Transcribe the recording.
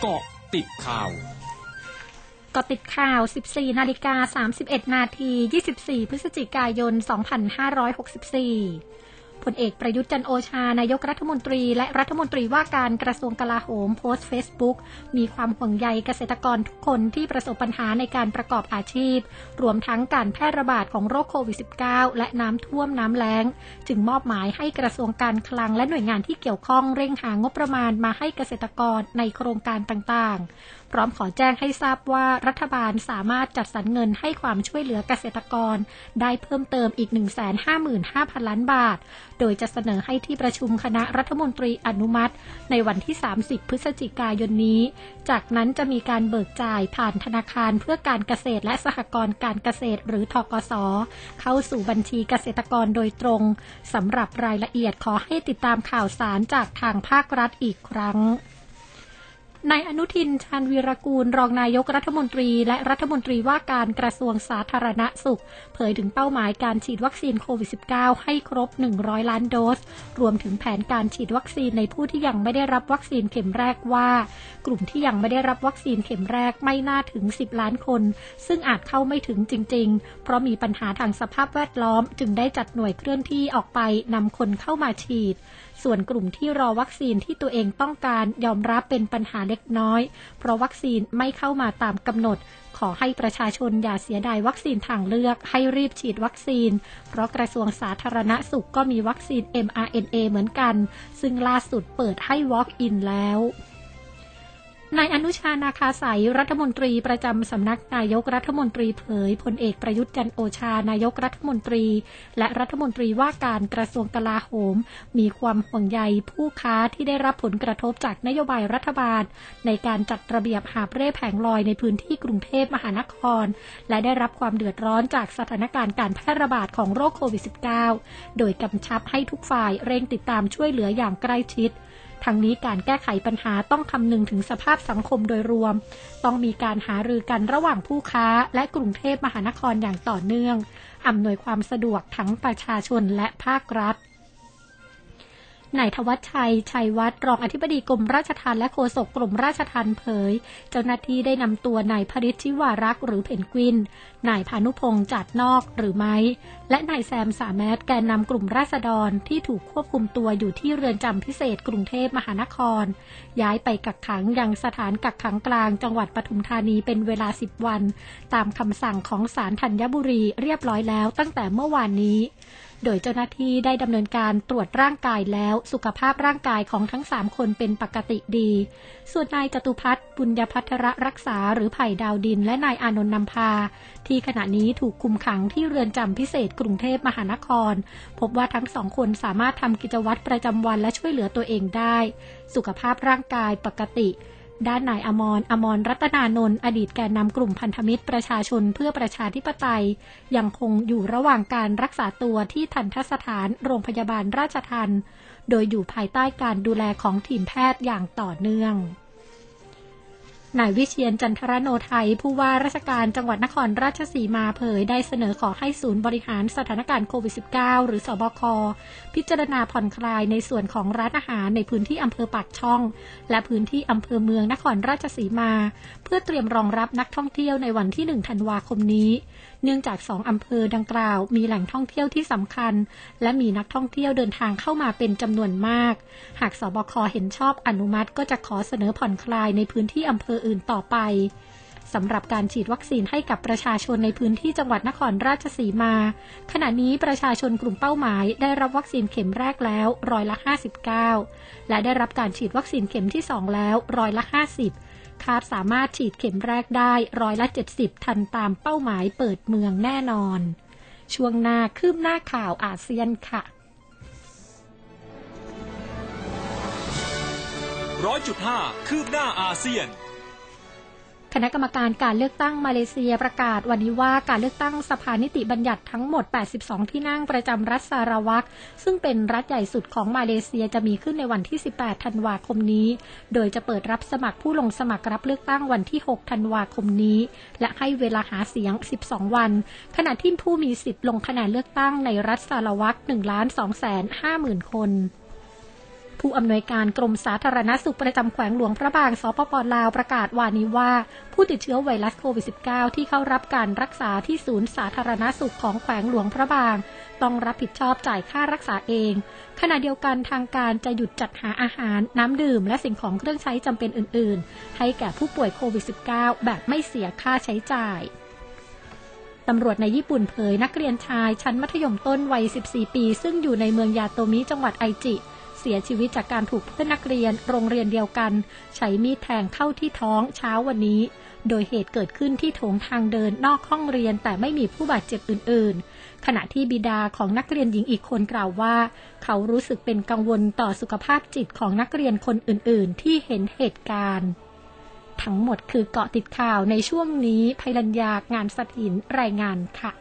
เกาะติดข่าวกาะติดข่าว 14 นาฬิกา 31 นาที 24 พฤศจิกายน 2564 พลเอกประยุทธ์จันโอชา นายกรัฐมนตรี และรัฐมนตรีว่าการกระทรวงกลาโหมโพสต์เฟซบุ๊กมีความห่วงใยเกษตรกรทุกคนที่ประสบปัญหาในการประกอบอาชีพ รวมทั้งการแพร่ระบาดของโรคโควิด -19 และน้ำท่วมน้ำแล้ง จึงมอบหมายให้กระทรวงการคลังและหน่วยงานที่เกี่ยวข้องเร่งหางบประมาณมาให้เกษตรกรในโครงการต่างๆพร้อมขอแจ้งให้ทราบว่ารัฐบาลสามารถจัดสรรเงินให้ความช่วยเหลือเกษตรกร ได้เพิ่มเติมอีก 155,000 ล้านบาท โดยจะเสนอให้ที่ประชุมคณะรัฐมนตรีอนุมัติ ในวันที่ 30 พฤศจิกายนนี้ จากนั้นจะมีการเบิกจ่ายผ่านธนาคารเพื่อการเกษตรและสหกรณ์การเกษตรหรือทกส เข้าสู่บัญชีเกษตรกรโดยตรงสำหรับรายละเอียดขอให้ติดตามข่าวสารจากทางภาครัฐอีกครั้ง นายอนุทินชาญวีรกูล รองนายกรัฐมนตรี และรัฐมนตรีว่าการกระทรวงสาธารณสุข เผยถึงเป้าหมายการฉีดวัคซีนโควิด -19 ให้ครบ 100 ล้านโดส รวมถึงแผนการฉีดวัคซีนในผู้ที่ยังไม่ได้รับวัคซีนเข็มแรกว่า กลุ่มที่ยังไม่ได้รับวัคซีนเข็มแรกไม่น่าถึง 10 ล้านคน ซึ่งอาจเข้าไม่ถึงจริง ๆ เพราะมีปัญหาทางสภาพแวดล้อม จึงได้จัดหน่วยเคลื่อนที่ออกไปนำคนเข้ามาฉีด ส่วนกลุ่มที่รอวัคซีนที่ตัวเองต้องการยอมรับเป็นปัญหาเล็กน้อย เพราะวัคซีนไม่เข้ามาตามกำหนด ขอให้ประชาชนอย่าเสียดายวัคซีนทางเลือก ให้รีบฉีดวัคซีน เพราะกระทรวงสาธารณสุขก็มีวัคซีน mRNA เหมือนกัน ซึ่งล่าสุดเปิดให้ Walk-in แล้ว นายอนุชานาคาสายรัฐมนตรีประจำสำนักนายกรัฐมนตรีเผยพลเอกประยุทธ์จันโอชานายกรัฐมนตรี และรัฐมนตรีว่าการกระทรวงกลาโหม มีความห่วงใยผู้ค้าที่ได้รับผลกระทบจากนโยบายรัฐบาล ในการจัดระเบียบหาเร่แผงลอยในพื้นที่กรุงเทพมหานคร และได้รับความเดือดร้อนจากสถานการณ์การแพร่ระบาดของโรคโควิด -19 โดยกำชับให้ทุกฝ่ายเร่งติดตามช่วยเหลืออย่างใกล้ชิด ทั้งนี้การแก้ไขปัญหาต้องคำนึงถึงสภาพสังคมโดยรวม ต้องมีการหารือกันระหว่างผู้ค้าและกรุงเทพมหานครอย่างต่อเนื่องอำนวยความสะดวกทั้งประชาชนและภาครัฐ นายทวัชชัย ชัยวัฒน์รองอธิบดีกรมราชทัณฑ์และโฆษกกรมราชทัณฑ์เผย เจ้าหน้าที่ได้นำตัวนายพริชิวารักษ์หรือเพนกวิน นายพานุพงษ์จัดนอกหรือไม้และนายแซมสาแมตแกนนำกลุ่มราษฎรที่ถูกควบคุมตัวอยู่ที่เรือนจำพิเศษกรุงเทพมหานคร ย้ายไปกักขังยังสถานกักขังกลางจังหวัดปทุมธานีเป็นเวลา 10 วัน ตามคำสั่งของศาลธัญบุรีเรียบร้อยแล้วตั้งแต่เมื่อวานนี้ โดยเจ้าหน้าที่ได้ดำเนินการตรวจร่างกายแล้วสุขภาพร่างกายของทั้งสามคนเป็นปกติดี ส่วนนายจตุพัฒน์บุญญพัทรรักษาหรือไผ่ดาวดิน และนายอานนท์นำพา ที่ขณะนี้ถูกคุมขังที่เรือนจำพิเศษกรุงเทพมหานคร พบว่าทั้งสองคนสามารถทำกิจวัตรประจำวันและช่วยเหลือตัวเองได้ สุขภาพร่างกายปกติ ด้านนายอมรอมรรัตนานนท์อดีตแกนนำกลุ่มพันธมิตรประชาชนเพื่อประชาธิปไตย ยังคงอยู่ระหว่างการรักษาตัวที่ทันทสถานโรงพยาบาลราชทัน โดยอยู่ภายใต้การดูแลของทีมแพทย์อย่างต่อเนื่อง นายวิเชียนจันทรโนไทย ผู้ว่าราชการจังหวัดนครราชสีมาเผยได้เสนอขอให้ศูนย์บริหารสถานการณ์โควิด -19 หรือสอบค พิจารณาผ่อนคลายในส่วนของร้านอาหารในพื้นที่อำเภอปากช่อง และพื้นที่อำเภอเมืองนครราชสีมา เพื่อเตรียมรองรับนักท่องเที่ยวในวันที่ 1 ธันวาคมนี้เนื่องจากสองอำเภอดังกล่าว มีแหล่งท่องเที่ยวที่สำคัญ และมีนักท่องเที่ยวเดินทางเข้ามาเป็นจำนวนมาก หากสบคเห็นชอบอนุมัติก็จะขอเสนอผ่อนคลายในพื้นที่อำเภออื่นต่อไป สำหรับการฉีดวัคซีนให้กับประชาชนในพื้นที่จังหวัดนครราชสีมา ขณะนี้ประชาชนกลุ่มเป้าหมายได้รับวัคซีนเข็มแรกแล้วร้อยละ 59 และได้รับการฉีดวัคซีนเข็มที่ 2 แล้วร้อยละ 50 คาดสามารถฉีดเข็มแรกได้ร้อยละ 70 ทันตามเป้าหมายเปิดเมืองแน่นอน ช่วงหน้าคืบหน้าข่าวอาเซียนค่ะร้อยจุดห้าคืบหน้าอาเซียน คณะกรรมการการเลือกตั้งมาเลเซียประกาศวันนี้ว่าการเลือกตั้งสภานิติบัญญัติทั้งหมด 82 ที่นั่งประจำรัฐสารวัตรซึ่งเป็นรัฐใหญ่สุดของมาเลเซียจะมีขึ้นในวันที่ 18 ธันวาคมนี้ โดยจะเปิดรับสมัครผู้ลงสมัครรับเลือกตั้งวันที่ 6 ธันวาคมนี้ และให้เวลาหาเสียง 12 วัน ขณะที่ผู้มีสิทธิ์ลงคะแนนเลือกตั้งในรัฐสารวัตร1ล้าน2แสน50,000 คน ผู้อำนวยการกรมสาธารณสุขประจำแขวงหลวงพระบางสปปลาวประกาศวานี้ว่า ผู้ติดเชื้อไวรัสโควิด -19 ที่เข้ารับการรักษาที่ศูนย์สาธารณสุขของแขวงหลวงพระบาง ต้องรับผิดชอบจ่ายค่ารักษาเอง ขณะเดียวกันทางการจะหยุดจัดหาอาหาร น้ำดื่ม และสิ่งของเครื่องใช้จำเป็นอื่น ๆ ให้แก่ผู้ป่วยโควิด -19 แบบไม่เสียค่าใช้จ่ายตำรวจในญี่ปุ่นเผยนักเรียนชายชั้นมัธยมต้นวัย 14 ปี ซึ่งอยู่ในเมืองยาโตมิจังหวัดไอจิ เสียชีวิตจากการถูกเพื่อนนักเรียนโรงเรียนเดียวกัน ใช้มีดแทงเข้าที่ท้องเช้าวันนี้ โดยเหตุเกิดขึ้นที่โถงทางเดินนอกห้องเรียนแต่ไม่มีผู้บาดเจ็บอื่น ๆ ขณะที่บิดาของนักเรียนหญิงอีกคนกล่าวว่า เขารู้สึกเป็นกังวลต่อสุขภาพจิตของนักเรียนคนอื่น ๆ ที่เห็นเหตุการณ์ ทั้งหมดคือเกาะติดข่าวในช่วงนี้ภัยรัญญางานสถินรายงานค่ะ